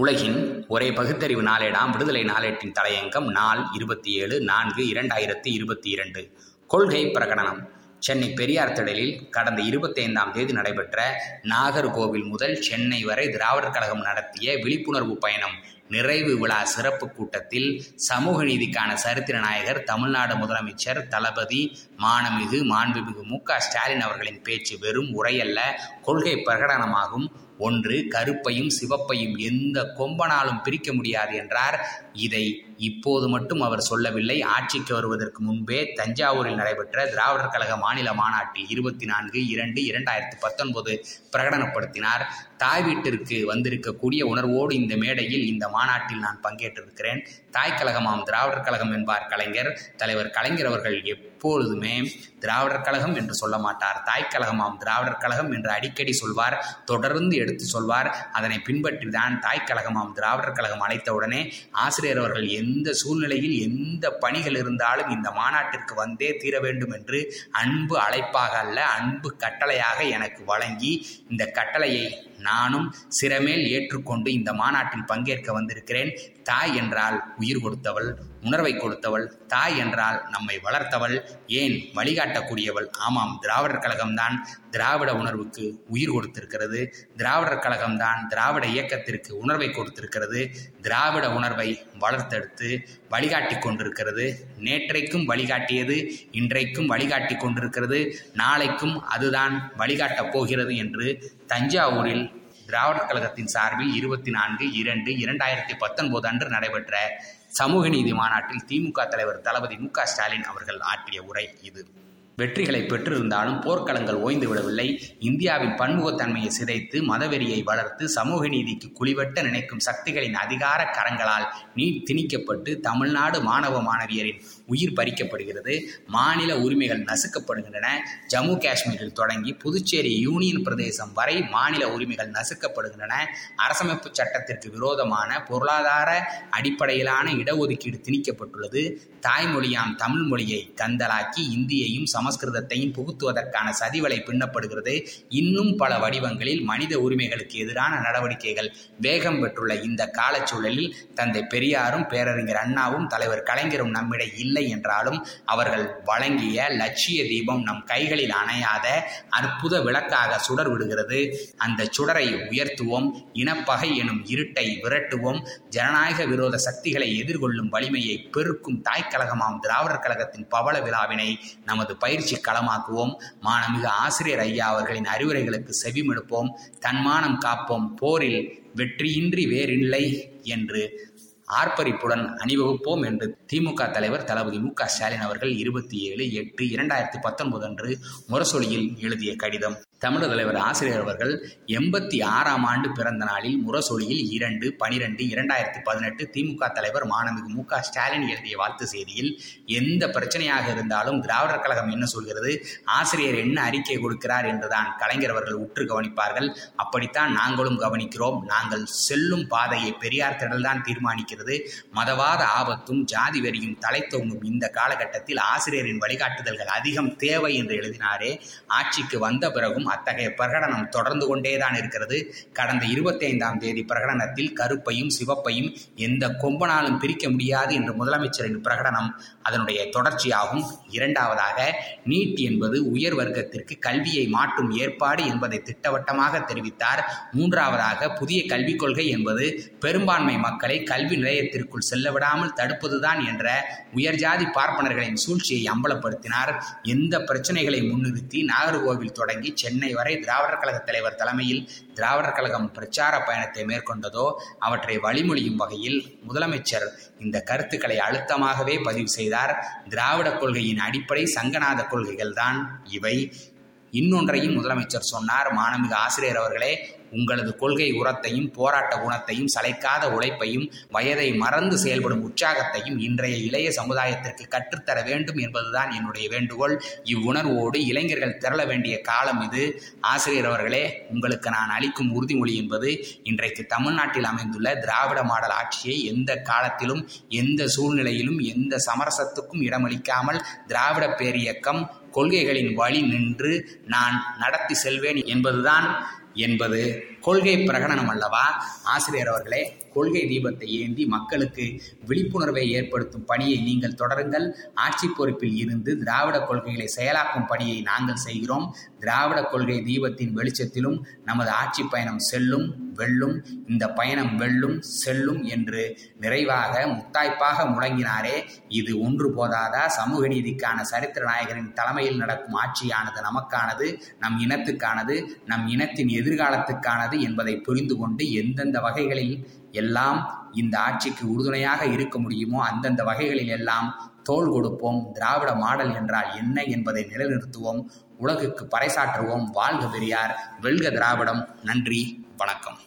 உலகின் ஒரே பகுத்தறிவு நாளேடாம் விடுதலை நாளேட்டின் தலையங்கம் நாள் இருபத்தி ஏழு நான்கு இரண்டாயிரத்தி இருபத்தி இரண்டு கொள்கை பிரகடனம். சென்னை பெரியார் திடலில் கடந்த இருபத்தைந்தாம் தேதி நடைபெற்ற நாகர்கோவில் முதல் சென்னை வரை திராவிடர் கழகம் நடத்திய விழிப்புணர்வு பயணம். நிறைவு விழா சிறப்பு கூட்டத்தில் சமூக நீதிக்கான சரித்திர நாயகர் தமிழ்நாடு முதலமைச்சர் தளபதி மானமிகு மாண்புமிகு மு க ஸ்டாலின் அவர்களின் பேச்சு வெறும் உரையல்ல கொள்கை பிரகடனமாகும். ஒன்று கருப்பையும் சிவப்பையும் எந்த கொம்பனாலும் பிரிக்க முடியாது என்றார். இதை இப்போது மட்டும் அவர் சொல்லவில்லை. ஆட்சிக்கு வருவதற்கு முன்பே தஞ்சாவூரில் நடைபெற்ற திராவிடர் கழக மாநில மாநாட்டில் இருபத்தி நான்கு இரண்டு இரண்டாயிரத்தி பத்தொன்பது பிரகடனப்படுத்தினார். தாய் வீட்டிற்கு வந்திருக்கக்கூடிய உணர்வோடு இந்த மேடையில் இந்த மாநாட்டில் நான் பங்கேற்றிருக்கிறேன். தாய் கழகமாம் திராவிடர் கழகம் என்பார் கலைஞர். தலைவர் கலைஞர் அவர்கள் எப்பொழுதுமே திராவிடர் கழகம் என்று சொல்ல மாட்டார். தாய் கழகமாம். திராவிடர் கழகம் என்று அடிக்கடி சொல்வார். தொடர்ந்து எடுத்து சொல்வார். அதனை பின்பற்றி தான் தாய் கழகமாம். திராவிடர் கழகம் அழைத்தவுடனே ஆசிரியர் அவர்கள் எந்த சூழ்நிலையில் எந்த பணிகள் இருந்தாலும் இந்த மாநாட்டிற்கு வந்தே தீர வேண்டும் என்று அன்பு அழைப்பாக அல்ல அன்பு கட்டளையாக எனக்கு வழங்கி இந்த கட்டளையை நானும் சிறமேல் ஏற்றுக்கொண்டு இந்த மாநாட்டில் பங்கேற்க வந்திருக்கிறேன். தாய் என்றால் உயிர் கொடுத்தவள் உணர்வை கொடுத்தவள் தாய் என்றால் நம்மை வளர்த்தவள். ஏன் வழிகாட்டக்கூடியவள்? ஆமாம் திராவிடர் கழகம்தான். திராவிட உணர்வுக்கு உயிர் கொடுத்திருக்கிறது. திராவிடர் கழகம்தான் திராவிட இயக்கத்திற்கு உணர்வை கொடுத்திருக்கிறது. திராவிட உணர்வை வளர்த்தெடுத்து வழிகாட்டி கொண்டிருக்கிறது. நேற்றைக்கும் வழிகாட்டியது இன்றைக்கும் வழிகாட்டி கொண்டிருக்கிறது. நாளைக்கும் அதுதான் வழிகாட்டப் போகிறது என்று தஞ்சாவூரில் திராவிடர் கழகத்தின் சார்பில் இருபத்தி நான்கு இரண்டு இரண்டாயிரத்தி பத்தொன்பது அன்று நடைபெற்ற சமூக நீதி மாநாட்டில் திமுக தலைவர் தளபதி மு க ஸ்டாலின் அவர்கள் ஆற்றிய உரை இது. வெற்றிகளை பெற்றிருந்தாலும் போர்க்களங்கள் ஓய்ந்து விடவில்லை இந்தியாவின் பன்முகத்தன்மையை சிதைத்து மதவெறியை வளர்த்து சமூக நீதிக்கு குளிவட்ட நினைக்கும் சக்திகளின் அதிகார கரங்களால் நீட் திணிக்கப்பட்டு தமிழ்நாடு மாணவ மாணவியரின் உயிர் பறிக்கப்படுகிறது. மாநில உரிமைகள் நசுக்கப்படுகின்றன. ஜம்மு காஷ்மீரில் தொடங்கி புதுச்சேரி யூனியன் பிரதேசம் வரை மாநில உரிமைகள் நசுக்கப்படுகின்றன. அரசமைப்பு சட்டத்திற்கு விரோதமான பொருளாதார அடிப்படையிலான இடஒதுக்கீடு திணிக்கப்பட்டுள்ளது. தாய்மொழியாம் தமிழ் மொழியை கந்தலாக்கி இந்தியையும் சமஸ்கிருதத்தையும் புகுத்துவதற்கான சதிவலை பின்னப்படுகிறது. இன்னும் பல வடிவங்களில் மனித உரிமைகளுக்கு எதிரான நடவடிக்கைகள் வேகம் பெற்றுள்ள இந்த காலச்சூழலில் தந்தை பெரியாரும் பேரறிஞர் அண்ணாவும் தலைவர் கலைஞரும் நம்மிட இல்லை என்றாலும் அவர்கள் வழங்கிய லட்சிய தீபம் நம் கைகளில் அணையாத அற்புத விளக்காக சுடர் விடுகிறது அந்த சுடரை உயர்த்துவோம் இனப்பகை எனும் இருட்டை விரட்டுவோம். ஜனநாயக விரோத சக்திகளை எதிர்கொள்ளும் வலிமையை பெருக்கும் தாய்க்கழகமாம் திராவிடர் கழகத்தின் பவள விழாவினை நமது பயிற்சி களமாக்குவோம். மானமிகு ஆசிரியர் ஐயா அவர்களின் அறிவுரைகளுக்கு செவிமெடுப்போம். தன்மானம் காப்போம். போரில் வெற்றியின்றி வேறில்லை என்று ஆர்ப்பரிப்புடன் அணிவகுப்போம் என்று திமுக தலைவர் தளபதி மு க ஸ்டாலின் அவர்கள் இருபத்தி ஏழு எட்டு இரண்டாயிரத்தி பத்தொன்பது அன்று முரசொலியில் எழுதிய கடிதம். தமிழக தலைவர் ஆசிரியர் அவர்கள் எண்பத்தி ஆறாம் ஆண்டு பிறந்த நாளில் முரசொலியில் இரண்டு பனிரெண்டு இரண்டாயிரத்தி பதினெட்டு திமுக தலைவர் மாணவிகு மு க ஸ்டாலின் எழுதிய வாழ்த்து செய்தியில் எந்த பிரச்சனையாக இருந்தாலும் திராவிடர் கழகம் என்ன சொல்கிறது? ஆசிரியர் என்ன அறிக்கை கொடுக்கிறார் என்றுதான் கலைஞர் அவர்கள் உற்று கவனிப்பார்கள். அப்படித்தான் நாங்களும் கவனிக்கிறோம். நாங்கள் செல்லும் பாதையை பெரியார் திடல்தான் தீர்மானிக்கிறது. மதவாத ஆபத்தும் ஜாதி வெறியும் தலைத்தோங்கும் இந்த காலகட்டத்தில் ஆசிரியரின் வழிகாட்டுதல்கள் அதிகம் தேவை என்று எழுதினாரே. ஆட்சிக்கு வந்த பிறகும் அத்தகைய பிரகடனம் தொடர்ந்து கொண்டேதான் இருக்கிறது. கடந்த இருபத்தி ஐந்தாம் தேதி பிரகடனத்தில் கருப்பையும் சிவப்பையும் எந்த கொம்பனாலும் பிரிக்க முடியாது என்று முதலமைச்சரின் பிரகடனம் அதனுடைய தொடர்ச்சியாகும். இரண்டாவதாக நீட் என்பது உயர் வர்க்கத்திற்கு கல்வியை மாற்றும் ஏற்பாடு என்பதை திட்டவட்டமாக தெரிவித்தார். மூன்றாவதாக புதிய கல்விக் கொள்கை என்பது பெரும்பான்மை மக்களை கல்வி நிலையத்திற்குள் செல்ல விடாமல் தடுப்பதுதான் என்ற உயர்ஜாதி பார்ப்பனர்களின் சூழ்ச்சியை அம்பலப்படுத்தினார். எந்த பிரச்சனைகளை முன்னிறுத்தி நாகர்கோவில் தொடங்கி சென்னை வரை திராவிடர் கழக தலைவர் தலைமையில் திராவிடர் கழகம் பிரச்சார பயணத்தை மேற்கொண்டதோ அவற்றை வழிமொழியும் வகையில் முதலமைச்சர் இந்த கருத்துக்களை அழுத்தமாகவே பதிவு செய்தார். திராவிட கொள்கையின் அடிப்படை சங்கநாத கொள்கைகள் தான் இவை. இன்னொன்றையும் முதலமைச்சர் சொன்னார். மாணமிகு ஆசிரியர் அவர்களே உங்களது கொள்கை உரத்தையும் போராட்ட குணத்தையும் சளைக்காத உழைப்பையும் வயதை மறந்து செயல்படும் உற்சாகத்தையும் இன்றைய இளைய சமுதாயத்திற்கு கற்றுத்தர வேண்டும் என்பதுதான் என்னுடைய வேண்டுகோள். இவ்வுணர்வோடு இளைஞர்கள் திரள வேண்டிய காலம் இது. ஆசிரியர் அவர்களே உங்களுக்கு நான் அளிக்கும் உறுதிமொழி என்பது இன்றைக்கு தமிழ்நாட்டில் அமைந்துள்ள திராவிட மாடல் ஆட்சியை எந்த காலத்திலும் எந்த சூழ்நிலையிலும் எந்த சமரசத்துக்கும் இடமளிக்காமல் திராவிட பேரியக்கம் கொள்கைகளின் வழி நின்று நான் நடத்தி செல்வேன் என்பதுதான் என்பது கொள்கை பிரகடனம் அல்லவா? ஆசிரியர் அவர்களே கொள்கை தீபத்தை ஏந்தி மக்களுக்கு விழிப்புணர்வை ஏற்படுத்தும் பணியை நீங்கள் தொடருங்கள். ஆட்சி பொறுப்பில் இருந்து திராவிட கொள்கைகளை செயலாக்கும் பணியை நாங்கள் செய்கிறோம். திராவிட கொள்கை தீபத்தின் வெளிச்சத்திலும் நமது ஆட்சி பயணம் செல்லும் வெல்லும் இந்த பயணம் வெல்லும் செல்லும் என்று நிறைவாக முத்தாய்ப்பாக முழங்கினாரே. இது ஒன்று போதாதா? சமூக நீதிக்கான சரித்திர நாயகரின் தலைமையில் நடக்கும் ஆட்சியானது நமக்கானது நம் இனத்துக்கானது நம் இனத்தின் எதிர்காலத்துக்கானது என்பதை புரிந்து கொண்டு எந்தெந்த வகைகளில் எல்லாம் இந்த ஆட்சிக்கு உறுதுணையாக இருக்க முடியுமோ அந்தந்த வகைகளில் எல்லாம் தோள் கொடுப்போம். திராவிட மாடல் என்றால் என்ன என்பதை நிலைநிறுத்துவோம். உலகுக்கு பறைசாற்றுவோம். வாழ்க பெரியார். வெல்க திராவிடம். நன்றி. வணக்கம்.